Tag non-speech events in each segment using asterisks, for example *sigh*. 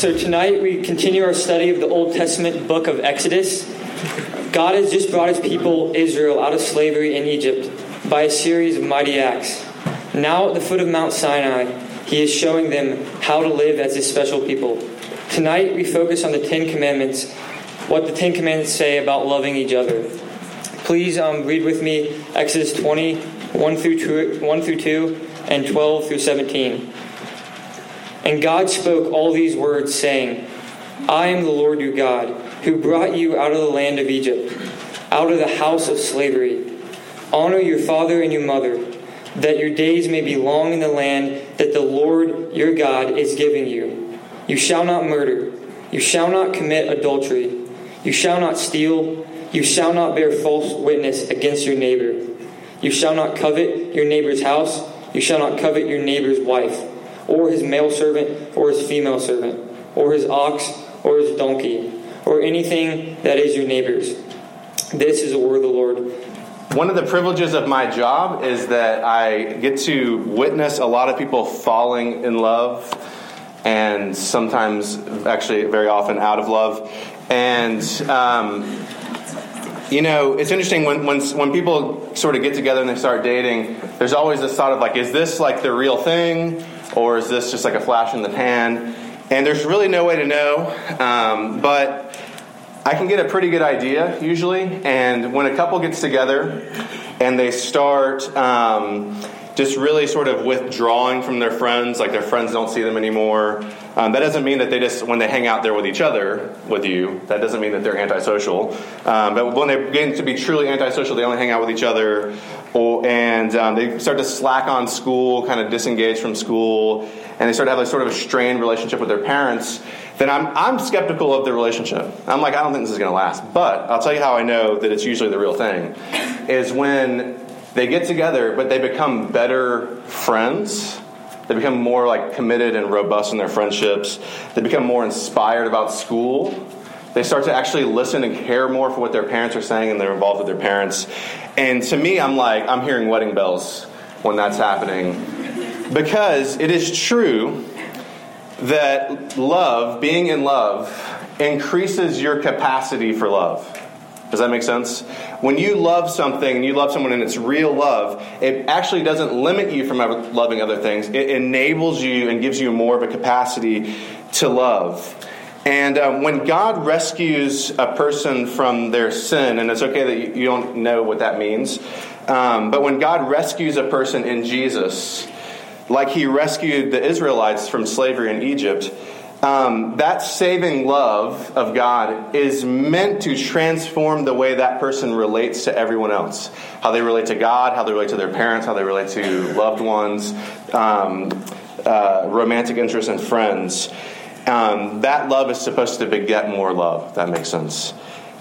So tonight we continue our study of the Old Testament book of Exodus. God has just brought his people, Israel, out of slavery in Egypt by a series of mighty acts. Now at the foot of Mount Sinai, he is showing them how to live as his special people. Tonight we focus on the Ten Commandments, what the Ten Commandments say about loving each other. Please um, read with me Exodus 20, 1 through, two, 1 through 2, and 12 through 17. And God spoke all these words, saying, I am the Lord your God, who brought you out of the land of Egypt, out of the house of slavery. Honor your father and your mother, that your days may be long in the land that the Lord your God is giving you. You shall not murder. You shall not commit adultery. You shall not steal. You shall not bear false witness against your neighbor. You shall not covet your neighbor's house. You shall not covet your neighbor's wife, or his male servant, or his female servant, or his ox, or his donkey, or anything that is your neighbor's. This is the word of the Lord. One of the privileges of my job is that I get to witness a lot of people falling in love and sometimes, actually, very often out of love. And, um, you know, it's interesting when, when, when people sort of get together and they start dating, there's always this thought of like, is this like the real thing? Or is this just like a flash in the pan? And there's really no way to know. Um, but I can get a pretty good idea usually. And when a couple gets together and they start um, just really sort of withdrawing from their friends, like their friends don't see them anymore, um, that doesn't mean that they just, when they hang out there with each other, with you, that doesn't mean that they're antisocial. Um, but when they begin to be truly antisocial, they only hang out with each other, or, and um, they start to slack on school, kind of disengage from school, and they start to have a sort of a strained relationship with their parents, then I'm, I'm skeptical of the relationship. I'm like, I don't think this is going to last. But I'll tell you how I know that it's usually the real thing is when they get together, but they become better friends. They become more like committed and robust in their friendships. They become more inspired about school. They start to actually listen and care more for what their parents are saying, and they're involved with their parents. And to me, I'm like, I'm hearing wedding bells when that's happening. Because it is true that love, being in love, increases your capacity for love. Does that make sense? When you love something and you love someone and it's real love, it actually doesn't limit you from loving other things. It enables you and gives you more of a capacity to love. And um, when God rescues a person from their sin, and it's okay that you don't know what that means, um, but when God rescues a person in Jesus, like he rescued the Israelites from slavery in Egypt, um, that saving love of God is meant to transform the way that person relates to everyone else. How they relate to God, how they relate to their parents, how they relate to loved ones, um, uh, romantic interests, and friends. Um, that love is supposed to beget more love. that makes sense.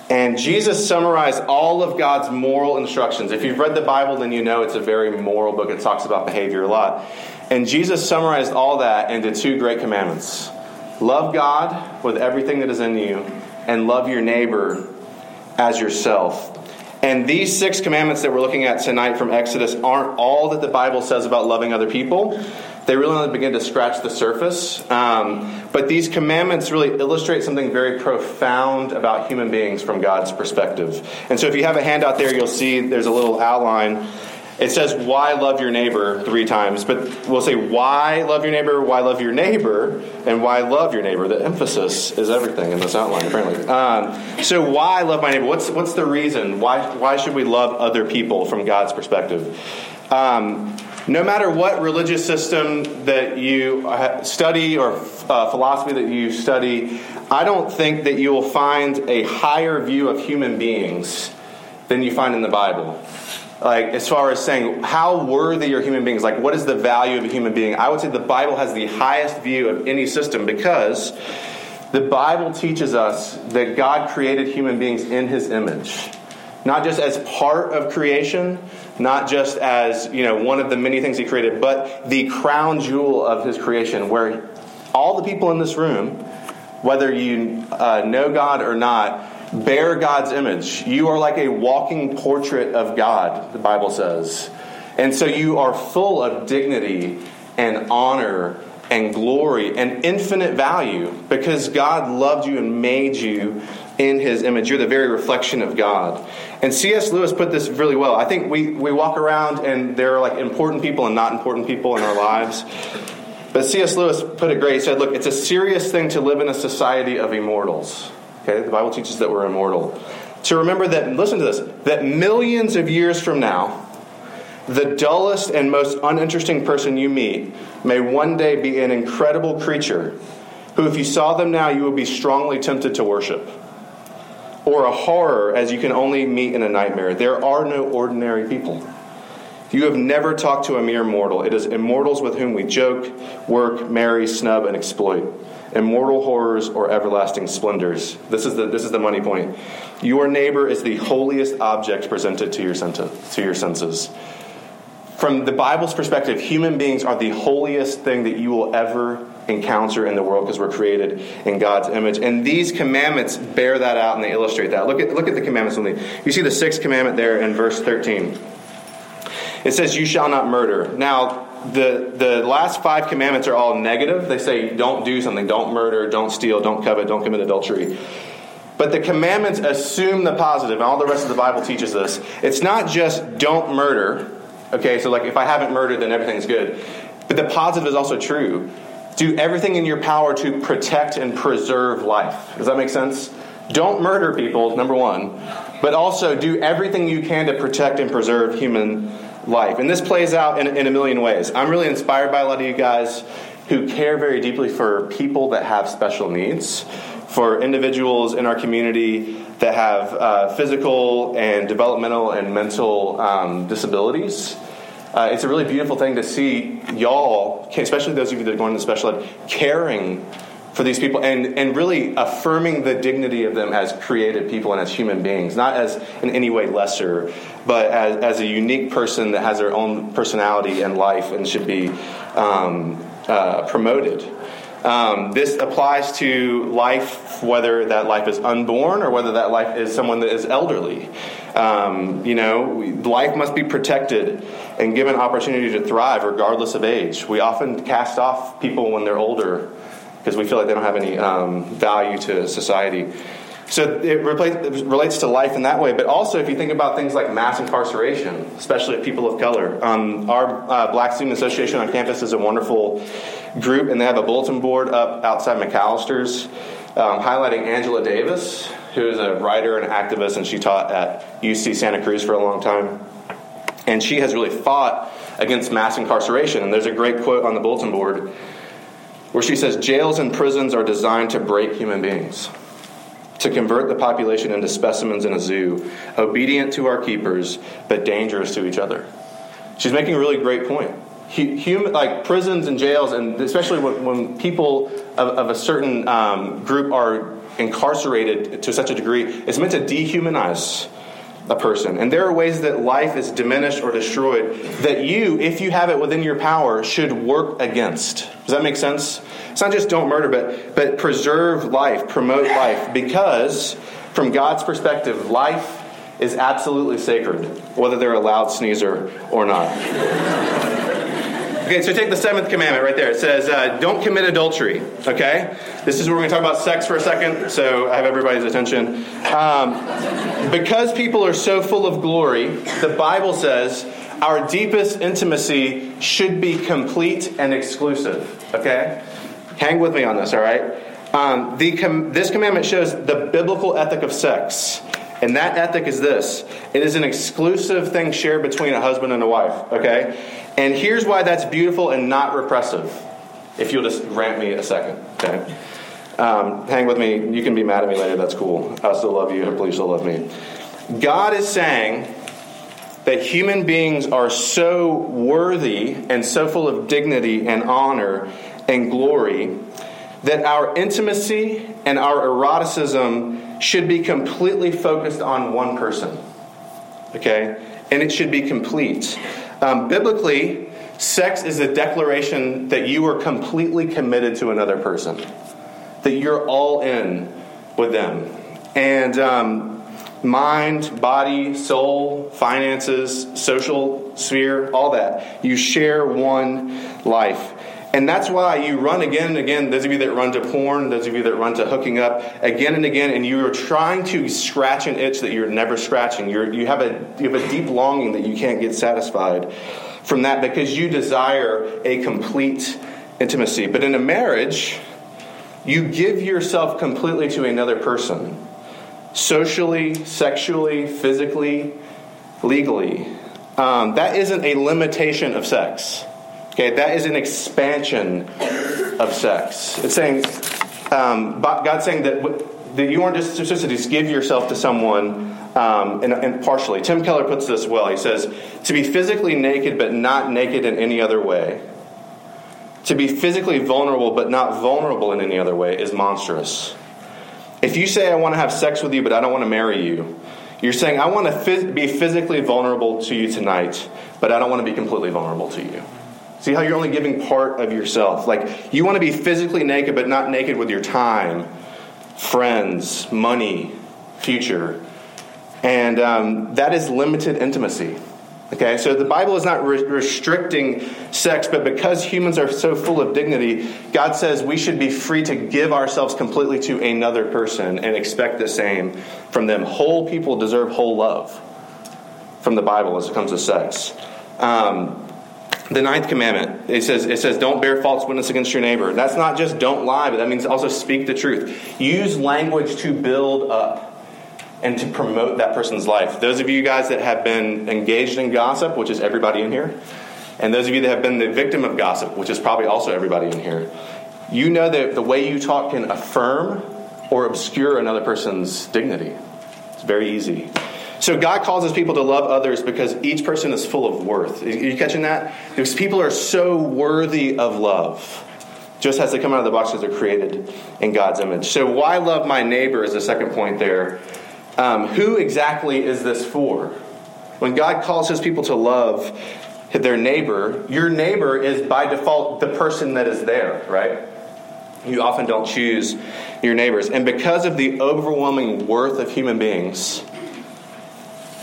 And Jesus summarized all of God's moral instructions. If you've read the Bible, then you know it's a very moral book. It talks about behavior a lot. And Jesus summarized all that into two great commandments Love God with everything that is in you, and love your neighbor as yourself. And these six commandments that we're looking at tonight from Exodus aren't all that the Bible says about loving other people. They really only begin to scratch the surface. Um, but these commandments really illustrate something very profound about human beings from God's perspective. And so if you have a handout there, you'll see there's a little outline it says why love your neighbor three times, but we'll say why love your neighbor, why love your neighbor, and why love your neighbor. The emphasis is everything in this outline, apparently. Um, so why love my neighbor? What's what's the reason? Why why should we love other people from God's perspective? Um, no matter what religious system that you uh, study or uh, philosophy that you study, I don't think that you will find a higher view of human beings than you find in the Bible. Like as far as saying how worthy are human beings like what is the value of a human being? I would say the bible has the highest view of any system because the bible teaches us that god created human beings in his image not just as part of creation not just as you know one of the many things he created but the crown jewel of his creation where all the people in this room whether you uh, know god or not bear God's image. You are like a walking portrait of God, the Bible says. And so you are full of dignity and honor and glory and infinite value because God loved you and made you in his image. You're the very reflection of God. And C.S. Lewis put this really well. I think we, we walk around and there are like important people and not important people in our lives. But C.S. Lewis put it great. He said, Look, it's a serious thing to live in a society of immortals. Okay, the Bible teaches that we're immortal. To remember that, listen to this, that millions of years from now, the dullest and most uninteresting person you meet may one day be an incredible creature who, if you saw them now, you would be strongly tempted to worship. Or a horror as you can only meet in a nightmare. There are no ordinary people. You have never talked to a mere mortal. It is immortals with whom we joke, work, marry, snub, and exploit. Immortal horrors or everlasting splendors. This is the, this is the money point. Your neighbor is the holiest object presented to your, to your senses. From the Bible's perspective, human beings are the holiest thing that you will ever encounter in the world because we're created in God's image. And these commandments bear that out and they illustrate that. Look at, look at the commandments me. You see the sixth commandment there in verse 13. It says, You shall not murder. Now, the, the last five commandments are all negative. They say, Don't do something, don't murder, don't steal, don't covet, don't commit adultery. But the commandments assume the positive, and all the rest of the Bible teaches this. It's not just don't murder. Okay, so like if I haven't murdered, then everything's good. But the positive is also true. Do everything in your power to protect and preserve life. Does that make sense? Don't murder people, number one, but also do everything you can to protect and preserve human life. And this plays out in, in a million ways. I'm really inspired by a lot of you guys who care very deeply for people that have special needs, for individuals in our community that have uh, physical and developmental and mental um, disabilities. Uh, it's a really beautiful thing to see y'all, especially those of you that are going to special ed, caring for these people and, and really affirming the dignity of them as created people and as human beings, not as in any way lesser, but as, as a unique person that has their own personality and life and should be um, uh, promoted. Um, this applies to life, whether that life is unborn or whether that life is someone that is elderly. Um, you know, life must be protected and given opportunity to thrive regardless of age. We often cast off people when they're older because we feel like they don't have any um, value to society. So it, relates to life in that way, but also if you think about things like mass incarceration, especially of people of color. Um, our uh, Black Student Association on campus is a wonderful group, and they have a bulletin board up outside McAllister's um, highlighting Angela Davis, who is a writer and activist, and she taught at UC Santa Cruz for a long time. And she has really fought against mass incarceration. And there's a great quote on the bulletin board where she says, Jails and prisons are designed to break human beings to convert the population into specimens in a zoo, obedient to our keepers, but dangerous to each other. She's making a really great point. Human, like prisons and jails, and especially when, when people of, of, a certain um, group are incarcerated to such a degree, it's meant to dehumanize a person. And there are ways that life is diminished or destroyed that you, if you have it within your power, should work against. Does that make sense? It's not just don't murder, but, but preserve life, promote life, because from God's perspective, life is absolutely sacred, whether they're a loud sneezer or not. *laughs* Okay, so take the seventh commandment right there. It says, uh, don't commit adultery. Okay? This is where we're going to talk about sex for a second, so I have everybody's attention. Um, because people are so full of glory, the Bible says our deepest intimacy should be complete and exclusive. Okay? Hang with me on this, all right? Um, the com- this commandment shows the biblical ethic of sex. And that ethic is this it is an exclusive thing shared between a husband and a wife, okay? And here's why that's beautiful and not repressive. If you'll just rant me a second, okay? Um, hang with me. You can be mad at me later. That's cool. I still love you. Hopefully, you still love me. God is saying that human beings are so worthy and so full of dignity and honor and glory that our intimacy and our eroticism should be completely focused on one person. Okay? And it should be complete. Um, biblically, sex is a declaration that you are completely committed to another person, that you're all in with them. And um, mind, body, soul, finances, social sphere, all that. You share one life. And that's why you run again and again, those of you that run to porn, those of you that run to hooking up, again and again, and you are trying to scratch an itch that you're never scratching. You're, you, have a, you have a deep longing that you can't get satisfied from that because you desire a complete intimacy. But in a marriage, you give yourself completely to another person socially, sexually, physically, legally. Um, that isn't a limitation of sex. Okay, that is an expansion of sex. It's saying, um, God's saying that, that you aren't just just give yourself to someone um, and, and, partially. Tim Keller puts this well. He says, to be physically naked but not naked in any other way, to be physically vulnerable but not vulnerable in any other way is monstrous. If you say, I want to have sex with you but I don't want to marry you, you're saying, I want to be physically vulnerable to you tonight, but I don't want to be completely vulnerable to you. See how you're only giving part of yourself. Like, you want to be physically naked, but not naked with your time, friends, money, future. And um, that is limited intimacy. Okay, so the Bible is not re- restricting sex, but because humans are so full of dignity, God says we should be free to give ourselves completely to another person and expect the same from them. Whole people deserve whole love from the Bible as it comes to sex. Um, the ninth commandment it says it says don't bear false witness against your neighbor. That's not just don't lie but that means also speak the truth. Use language to build up and to promote that person's life. Those of you guys that have been engaged in gossip which is everybody in here and those of you that have been the victim of gossip which is probably also everybody in here you know that the way you talk can affirm or obscure another person's dignity. It's very easy so God calls his people to love others because each person is full of worth. Are you catching that? Because people are so worthy of love. Just as they come out of the box because they're created in God's image. So why love my neighbor is the second point there. Um, who exactly is this for? When God calls his people to love their neighbor, your neighbor is by default the person that is there, right? You often don't choose your neighbors. And because of the overwhelming worth of human beings,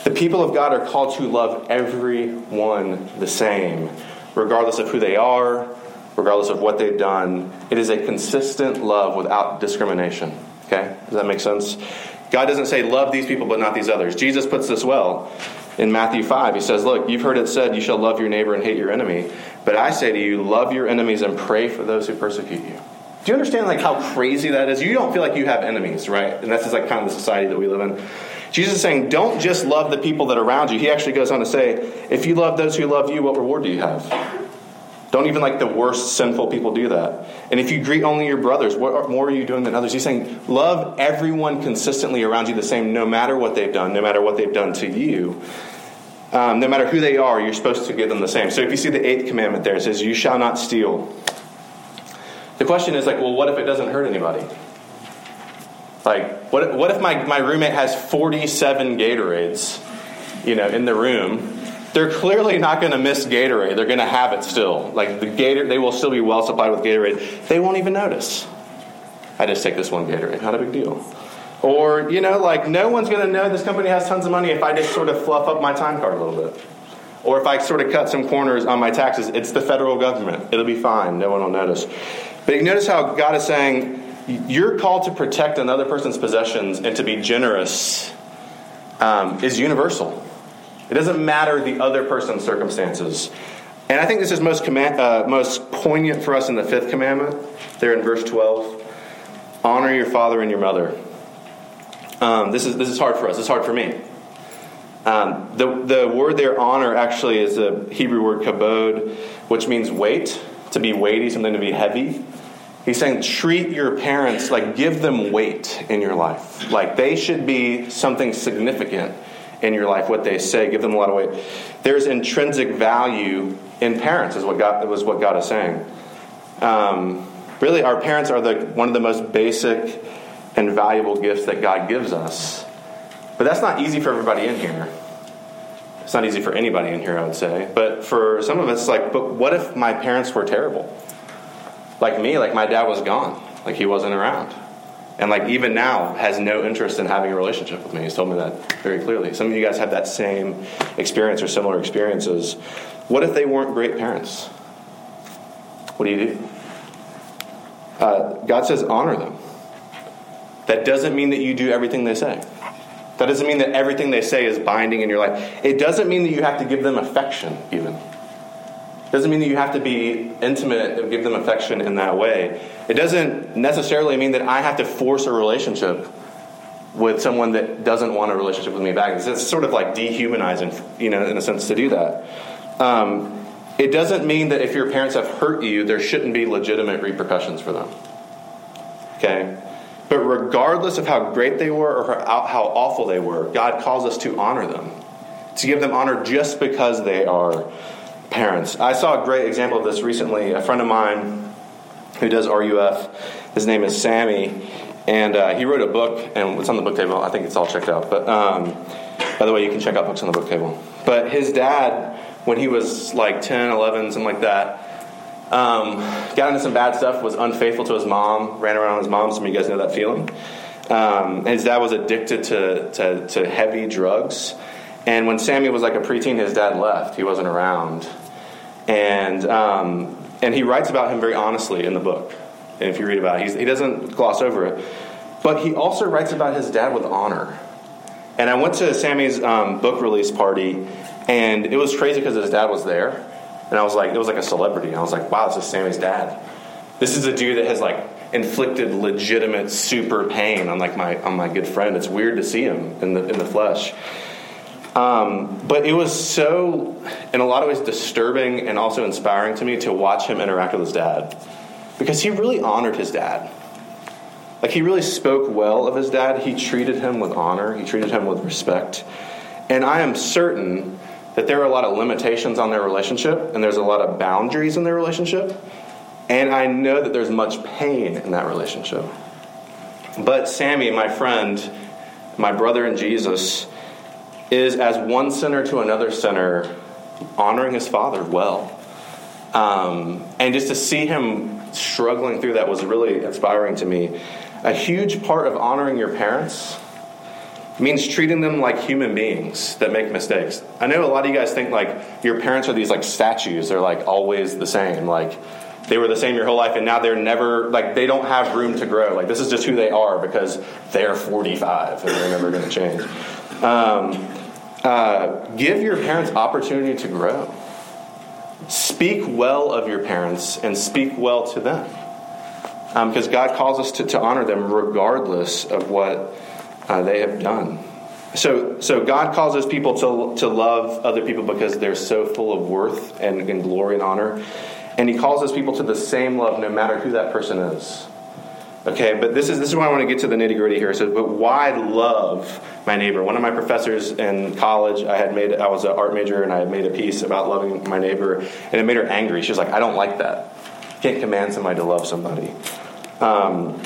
the people of God are called to love everyone the same, regardless of who they are, regardless of what they've done. It is a consistent love without discrimination. Okay? Does that make sense? God doesn't say, love these people but not these others. Jesus puts this well in Matthew 5. He says, Look, you've heard it said, you shall love your neighbor and hate your enemy. But I say to you, love your enemies and pray for those who persecute you. Do you understand like how crazy that is? You don't feel like you have enemies, right? And that's just like kind of the society that we live in. Jesus is saying, don't just love the people that are around you. He actually goes on to say, if you love those who love you, what reward do you have? Don't even like the worst sinful people do that. And if you greet only your brothers, what more are you doing than others? He's saying, love everyone consistently around you the same, no matter what they've done, no matter what they've done to you. Um, no matter who they are, you're supposed to give them the same. So if you see the eighth commandment there, it says, You shall not steal. The question is like, well, what if it doesn't hurt anybody? Like, what, what if my, my roommate has 47 Gatorades, you know, in the room? They're clearly not going to miss Gatorade. They're going to have it still. Like, the Gator, they will still be well supplied with Gatorade. They won't even notice. I just take this one Gatorade. Not a big deal. Or, you know, like, no one's going to know this company has tons of money if I just sort of fluff up my time card a little bit. Or if I sort of cut some corners on my taxes, it's the federal government. It'll be fine. No one will notice. But you notice how God is saying, you're called to protect another person's possessions and to be generous um, is universal. It doesn't matter the other person's circumstances. And I think this is most, command, uh, most poignant for us in the fifth commandment, there in verse 12. Honor your father and your mother. Um, this, is, this is hard for us. It's hard for me. Um, the, the word there, honor, actually is a Hebrew word kabod, which means weight, to be weighty, something to be heavy. He's saying treat your parents, like give them weight in your life. Like they should be something significant in your life, what they say, give them a lot of weight. There's intrinsic value in parents, is what God, was what God is saying. Um, really, our parents are the, one of the most basic and valuable gifts that God gives us. But that's not easy for everybody in here. It's not easy for anybody in here, I would say. But for some of us, like, but what if my parents were terrible? Like me, like my dad was gone, like he wasn't around. And like even now has no interest in having a relationship with me. He's told me that very clearly. Some of you guys have that same experience or similar experiences. What if they weren't great parents? What do you do? Uh, God says honor them. That doesn't mean that you do everything they say. That doesn't mean that everything they say is binding in your life. It doesn't mean that you have to give them affection, even. Doesn't mean that you have to be intimate and give them affection in that way. It doesn't necessarily mean that I have to force a relationship with someone that doesn't want a relationship with me back. It's, it's sort of like dehumanizing, you know, in a sense, to do that. Um, it doesn't mean that if your parents have hurt you, there shouldn't be legitimate repercussions for them. Okay? But regardless of how great they were or how awful they were, God calls us to honor them, to give them honor just because they are parents. I saw a great example of this recently. A friend of mine who does RUF, his name is Sammy, and uh, he wrote a book, and it's on the book table. I think it's all checked out. But um, by the way, you can check out books on the book table. But his dad, when he was like 10, 11, something like that, um, got into some bad stuff, was unfaithful to his mom, ran around his mom. Some of you guys know that feeling. Um, his dad was addicted to, to, to heavy drugs. And when Sammy was like a preteen, his dad left. He wasn't around. And, um, and he writes about him very honestly in the book. And if you read about it, he doesn't gloss over it. But he also writes about his dad with honor. And I went to Sammy's um, book release party, and it was crazy because his dad was there. And I was like, it was like a celebrity. And I was like, wow, this is Sammy's dad. This is a dude that has like inflicted legitimate super pain on like my on my good friend. It's weird to see him in the in the flesh. Um, but it was so, in a lot of ways, disturbing and also inspiring to me to watch him interact with his dad, because he really honored his dad. Like he really spoke well of his dad. He treated him with honor. He treated him with respect. And I am certain that there are a lot of limitations on their relationship and there's a lot of boundaries in their relationship. And I know that there's much pain in that relationship. But Sammy, my friend, my brother in Jesus, is as one sinner to another sinner, honoring his father well. Um, and just to see him struggling through that was really inspiring to me. A huge part of honoring your parents means treating them like human beings that make mistakes. I know a lot of you guys think like your parents are these like statues, they're like always the same. Like they were the same your whole life and now they're never like they don't have room to grow. Like this is just who they are because they're 45 and they're never going to change. Um, uh, give your parents opportunity to grow. Speak well of your parents and speak well to them. Because um, God calls us to, to honor them regardless of what uh, they have done. So, so God calls us people to, to love other people because they're so full of worth and, and glory and honor. And He calls us people to the same love no matter who that person is. Okay, but this is this is why I want to get to the nitty gritty here. So, but why love my neighbor? One of my professors in college, I had made I was an art major, and I had made a piece about loving my neighbor, and it made her angry. She was like, "I don't like that. Can't command somebody to love somebody." Um,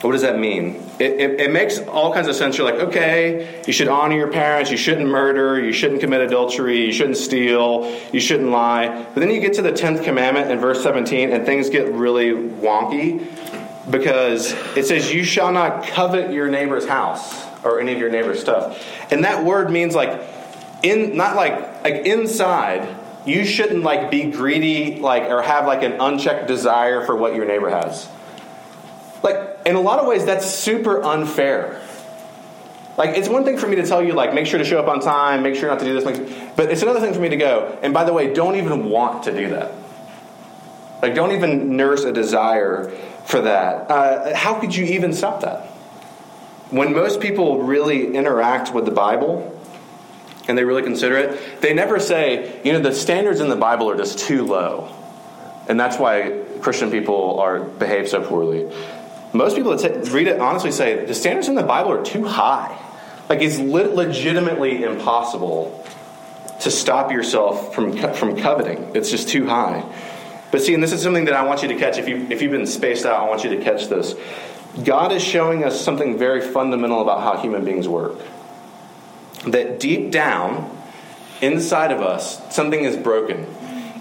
what does that mean? It, it, it, makes all kinds of sense. You're like, okay, you should honor your parents, you shouldn't murder, you shouldn't commit adultery, you shouldn't steal, you shouldn't lie. But then you get to the 10th commandment in verse 17, and things get really wonky because it says, You shall not covet your neighbor's house or any of your neighbor's stuff. And that word means like, in not like, like inside, you shouldn't like be greedy like or have like an unchecked desire for what your neighbor has like, in a lot of ways, that's super unfair. Like, it's one thing for me to tell you, like, make sure to show up on time, make sure not to do this, but it's another thing for me to go, and by the way, don't even want to do that. Like, don't even nurse a desire for that. Uh, how could you even stop that? When most people really interact with the Bible, and they really consider it, they never say, you know, the standards in the Bible are just too low. And that's why Christian people are behave so poorly most people that read it honestly say the standards in the Bible are too high. Like it's le- legitimately impossible to stop yourself from from coveting. It's just too high. But see, and this is something that I want you to catch. If you if you've been spaced out, I want you to catch this. God is showing us something very fundamental about how human beings work. That deep down, inside of us, something is broken.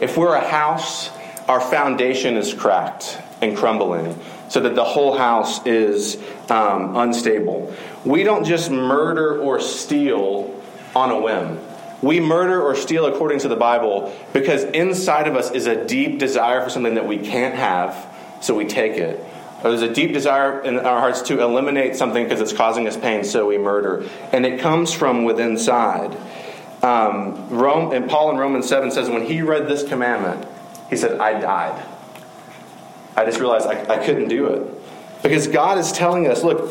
If we're a house, our foundation is cracked and crumbling so that the whole house is um, unstable. We don't just murder or steal on a whim. We murder or steal according to the Bible because inside of us is a deep desire for something that we can't have, so we take it. Or there's a deep desire in our hearts to eliminate something because it's causing us pain, so we murder. And it comes from within inside. Um, Rome, and Paul in Romans 7 says, when he read this commandment, he said, I died. I just realized I, I couldn't do it. Because God is telling us, look,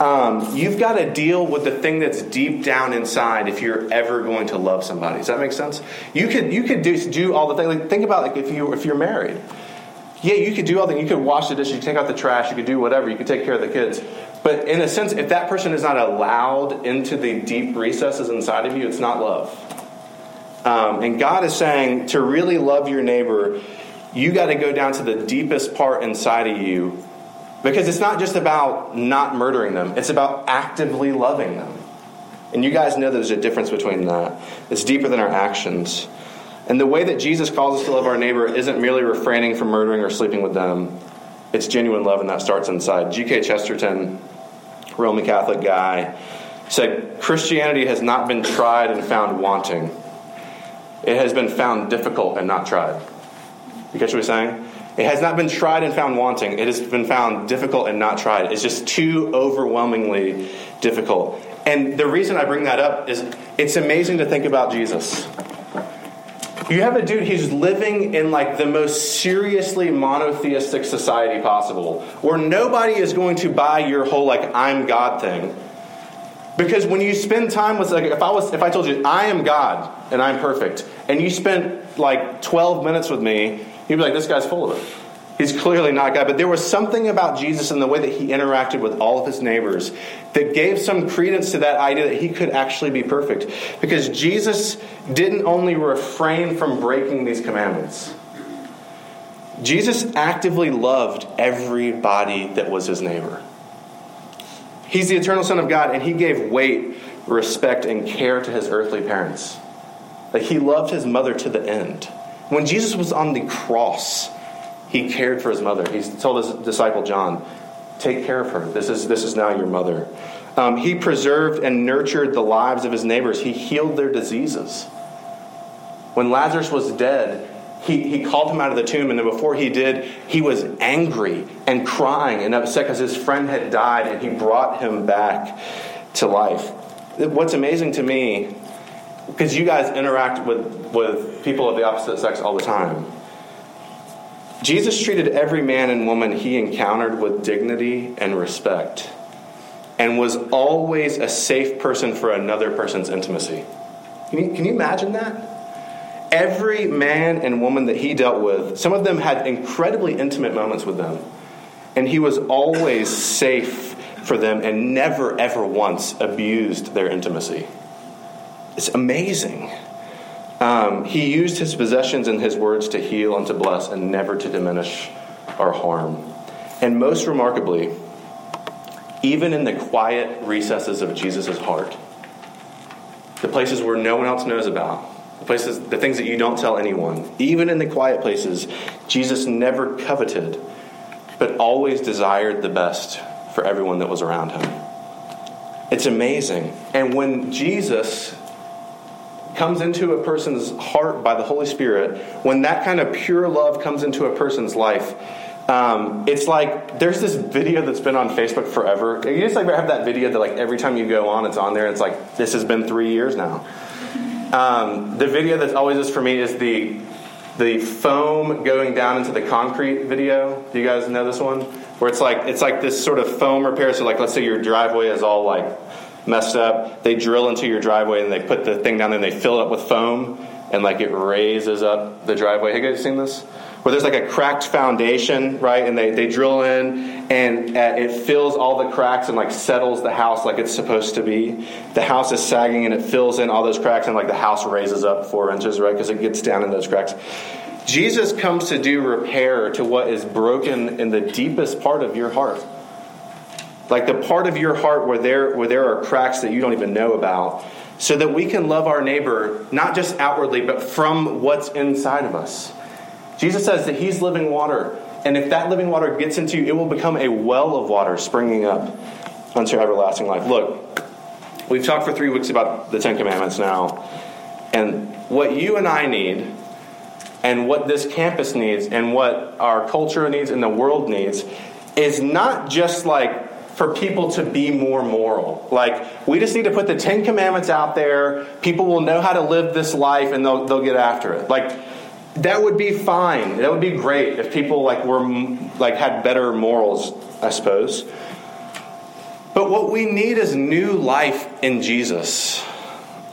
um, you've got to deal with the thing that's deep down inside if you're ever going to love somebody. Does that make sense? You could you could do, do all the things. Like, think about like if you if you're married. Yeah, you could do all the things, You could wash the dishes, you take out the trash, you could do whatever, you could take care of the kids. But in a sense, if that person is not allowed into the deep recesses inside of you, it's not love. Um, and God is saying to really love your neighbor, you got to go down to the deepest part inside of you because it's not just about not murdering them, it's about actively loving them. And you guys know there's a difference between that. It's deeper than our actions. And the way that Jesus calls us to love our neighbor isn't merely refraining from murdering or sleeping with them. It's genuine love, and that starts inside. G.K. Chesterton, Roman Catholic guy, said Christianity has not been tried and found wanting. It has been found difficult and not tried. You catch what he's saying? It has not been tried and found wanting. It has been found difficult and not tried. It's just too overwhelmingly difficult. And the reason I bring that up is it's amazing to think about Jesus. You have a dude who's living in like the most seriously monotheistic society possible, where nobody is going to buy your whole like I'm God thing. Because when you spend time with like if I was if I told you I am God and I'm perfect, and you spent like 12 minutes with me, you'd be like, this guy's full of it. He's clearly not God. But there was something about Jesus and the way that he interacted with all of his neighbors that gave some credence to that idea that he could actually be perfect. Because Jesus didn't only refrain from breaking these commandments, Jesus actively loved everybody that was his neighbor. He's the eternal Son of God, and he gave weight, respect, and care to his earthly parents. Like he loved his mother to the end. When Jesus was on the cross, he cared for his mother. He told his disciple John, Take care of her. This is, this is now your mother. Um, he preserved and nurtured the lives of his neighbors, he healed their diseases. When Lazarus was dead, he, he called him out of the tomb, and then before he did, he was angry and crying and upset because his friend had died, and he brought him back to life. What's amazing to me, because you guys interact with, with people of the opposite sex all the time, Jesus treated every man and woman he encountered with dignity and respect and was always a safe person for another person's intimacy. Can you, can you imagine that? Every man and woman that he dealt with, some of them had incredibly intimate moments with them, and he was always safe for them and never, ever once abused their intimacy. It's amazing. Um, he used his possessions and his words to heal and to bless and never to diminish or harm. And most remarkably, even in the quiet recesses of Jesus' heart, the places where no one else knows about, the places, the things that you don't tell anyone, even in the quiet places, Jesus never coveted, but always desired the best for everyone that was around him. It's amazing. And when Jesus comes into a person's heart by the Holy Spirit, when that kind of pure love comes into a person's life, um, it's like there's this video that's been on Facebook forever. You just like have that video that like every time you go on, it's on there. It's like this has been three years now. Um, the video that's always is for me is the the foam going down into the concrete video. Do you guys know this one? Where it's like it's like this sort of foam repair. So like let's say your driveway is all like messed up. They drill into your driveway and they put the thing down there and they fill it up with foam and like it raises up the driveway. Have you guys seen this? Where there's like a cracked foundation, right? And they, they drill in and uh, it fills all the cracks and like settles the house like it's supposed to be. The house is sagging and it fills in all those cracks and like the house raises up four inches, right? Because it gets down in those cracks. Jesus comes to do repair to what is broken in the deepest part of your heart like the part of your heart where there, where there are cracks that you don't even know about, so that we can love our neighbor not just outwardly, but from what's inside of us. Jesus says that He's living water. And if that living water gets into you, it will become a well of water springing up unto everlasting life. Look, we've talked for three weeks about the Ten Commandments now. And what you and I need, and what this campus needs, and what our culture needs, and the world needs, is not just like for people to be more moral. Like, we just need to put the Ten Commandments out there. People will know how to live this life and they'll, they'll get after it. Like, that would be fine. That would be great if people like were like had better morals, I suppose. But what we need is new life in Jesus.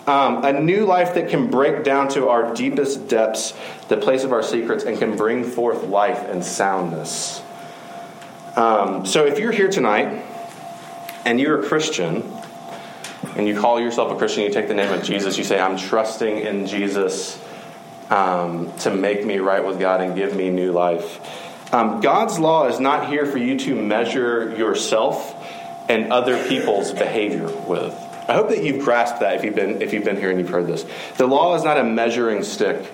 Um, a new life that can break down to our deepest depths, the place of our secrets, and can bring forth life and soundness. Um, so if you're here tonight and you're a Christian, and you call yourself a Christian, you take the name of Jesus, you say, I'm trusting in Jesus um, to make me right with God and give me new life. Um, God's law is not here for you to measure yourself and other people's behavior with. I hope that you've grasped that if you've been if you've been here and you've heard this. The law is not a measuring stick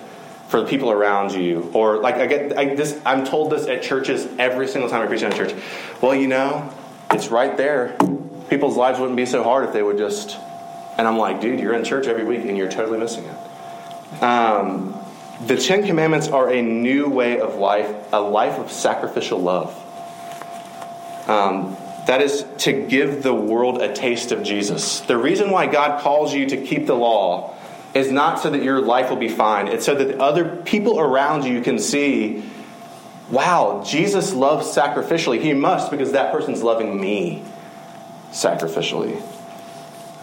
for the people around you, or like I get I, this. I'm told this at churches every single time I preach in a church. Well, you know, it's right there. People's lives wouldn't be so hard if they would just. And I'm like, dude, you're in church every week and you're totally missing it. Um, the Ten Commandments are a new way of life, a life of sacrificial love. Um, that is to give the world a taste of Jesus. The reason why God calls you to keep the law is not so that your life will be fine, it's so that other people around you can see wow, Jesus loves sacrificially. He must because that person's loving me sacrificially.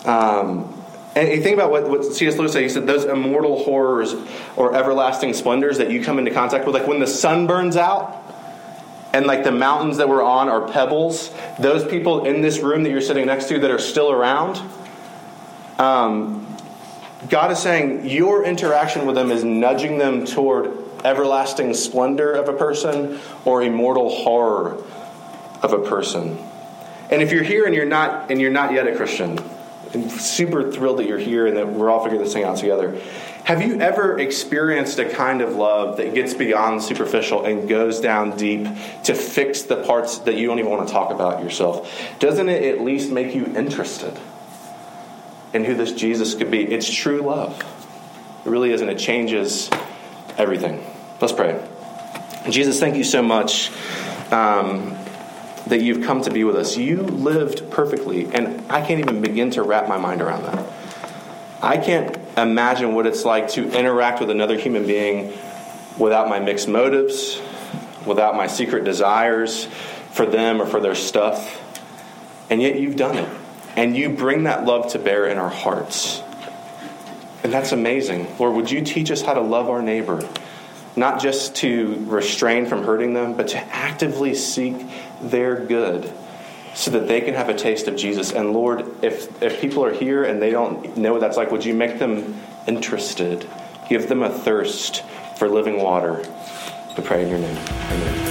Um, and you think about what, what C.S. Lewis said. He said those immortal horrors or everlasting splendors that you come into contact with, like when the sun burns out and like the mountains that we're on are pebbles, those people in this room that you're sitting next to that are still around, um, God is saying your interaction with them is nudging them toward everlasting splendor of a person or immortal horror of a person. And if you're here and you're not and you're not yet a Christian, I'm super thrilled that you're here and that we're all figuring this thing out together. Have you ever experienced a kind of love that gets beyond superficial and goes down deep to fix the parts that you don't even want to talk about yourself? Doesn't it at least make you interested in who this Jesus could be? It's true love. It really is, and it changes everything. Let's pray. Jesus, thank you so much. Um, that you've come to be with us. You lived perfectly, and I can't even begin to wrap my mind around that. I can't imagine what it's like to interact with another human being without my mixed motives, without my secret desires for them or for their stuff. And yet you've done it. And you bring that love to bear in our hearts. And that's amazing. Lord, would you teach us how to love our neighbor? Not just to restrain from hurting them, but to actively seek their good so that they can have a taste of Jesus. And Lord, if, if people are here and they don't know what that's like, would you make them interested? Give them a thirst for living water. We pray in your name. Amen.